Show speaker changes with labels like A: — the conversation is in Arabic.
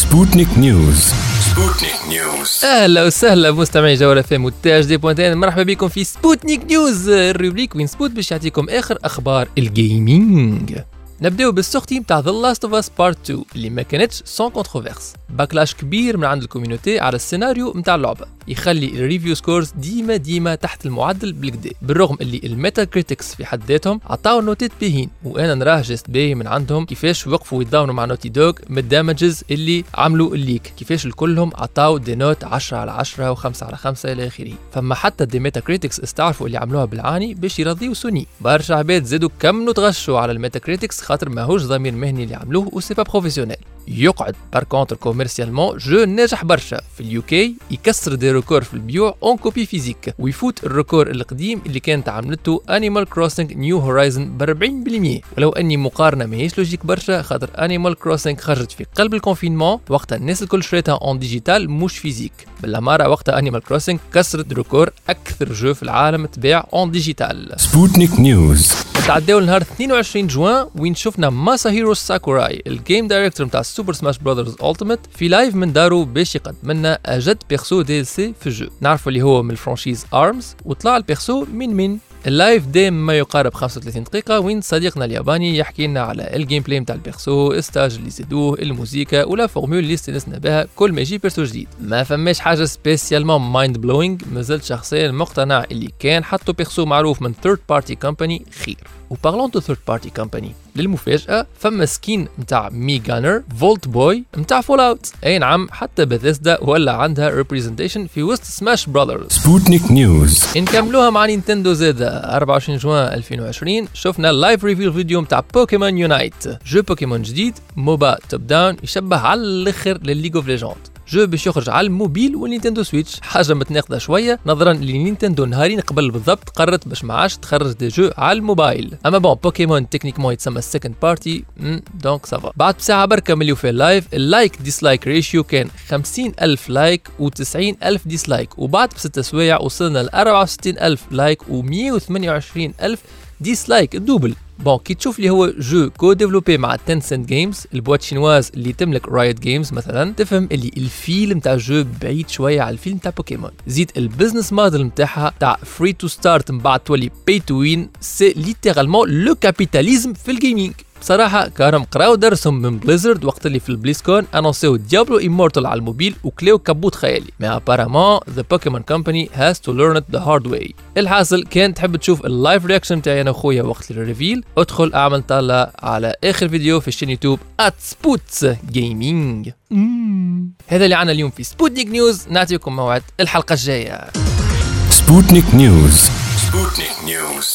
A: Sputnik News Sputnik News
B: أهلا وسهلا مستمعي جوله فام وتاج دي بوانتين مرحبا بكم في Sputnik News ال rubrique وين سبوت باش يعطيكم اخر أخبار ال gaming نبداو بال sortie نتاع The Last of Us Part 2 اللي ما كانتش sans controverse backlash كبير من عند ال community على السيناريو نتاع اللعبه يخلي ال review scores ديما ديما تحت المعدل بالكدا بالرغم اللي ال Metacritics في حد ذاتهم عطاو نوتات باهين وأنا نراه juste باهي من عندهم كيفاش وقفوا يتضامنوا مع Naughty Dog من ال damages اللي عملوا ال leak كيفاش الكلهم عطاو des notes 10 على 10 و5 على 5 إلى آخره. فما حتى دي Metacritics استعرفوا اللي عملوها بالعاني باش يرضيو سوني. برشا عباد زادوا كملوا تغشوا على ال Metacritics خاطر ماهوش ضمير مهني اللي عملوه و c'est pas professionnel يقعد. par contre commercialement jeu ناجح برشا. في ال UK يكسر des records في البيوع en copie physique ويفوت ال record القديم اللي كانت عملته Animal Crossing New Horizons ب 40% ولو أني مقارنة ماهيش logique برشا خاطر Animal Crossing خرجت في قلب ال confinement وقتها الناس الكل شريتها en digital مش physique بالاماره وقتها Animal Crossing كسرت record أكثر jeu في العالم تباع en digital
A: Sputnik News
B: تعداو لنهار 22 جوان وين شفنا ماساهيرو ساكوراي ال game director نتاع Super Smash Brothers Ultimate في live من دارو باش يقدم لنا أجد perso DLC في ال jeu. نعرفوا اللي هو من ال franchise ARMS وطلع ال perso من من. ال live ديم ما يقارب 35 دقيقة وين صديقنا الياباني يحكي لنا على ال gameplay نتاع ال perso stage اللي زادوه الموسيقى و la formule اللي استنسنا بها كل ما يجي perso جديد. ما فماش حاجة spécialement mind blowing مازلت شخصيا مقتنع اللي كان حطوا perso معروف من third party company خير. و parlant de third party company للمفاجأة فما skin متاع Mii Gunner Vault Boy متاع Fallout أي نعم حتى بثيسدا ولا عندها representation في وسط Smash Brothers
A: Sputnik News
B: نكملوها مع Nintendo زادا 24 جوان 2020 شفنا ال live reveal video متاع Pokémon Unite jeu Pokémon جديد MOBA top down يشبه على الأخر لل League of Legends jeu باش يخرج على ال mobile وال Nintendo Switch. حاجة متناقضة شوية نظرا ل Nintendo نهارين قبل بالضبط قررت باش ما عادش تخرج des jeux على الموبايل. أما bon Pokémon techniquement يتسمى ال second party donc ça va بعد بساعة بركة مليو في ال live ال like dislike ratio كان 50 ألف like و90 ألف dislike وبعد بست سوايع وصلنا ل 64 ألف like و128 ألف dislike ال double bon كي تشوف اللي هو jeu co-développé مع Tencent Games ال boîte chinoise اللي تملك Riot Games مثلا تفهم اللي ال feel نتاع jeu بعيد شوية على ال feel نتاع بوكيمون زيد ال business model نتاعها تاع free to start من بعد تولي pay to win c'est littéralement le capitalisme في ال gaming بصراحة كانوا قراو درسهم من Blizzard وقت اللي في ال BlizzCon annoncé و Diablo Immortal على الموبيل وكليو كبوت خيالي. mais apparemment The Pokémon Company has to learn it the hard way الحاصل كان تحب تشوف ال live reaction تاعي أنا وخويا وقت ال reveal ادخل أعمل طالة على آخر فيديو في ال chaîne YouTube at Spots Gaming هذا اللي عنا اليوم في Sputnik News نعطيكم موعد الحلقة الجاية.
A: Sputnik News سبوتنيك نيوز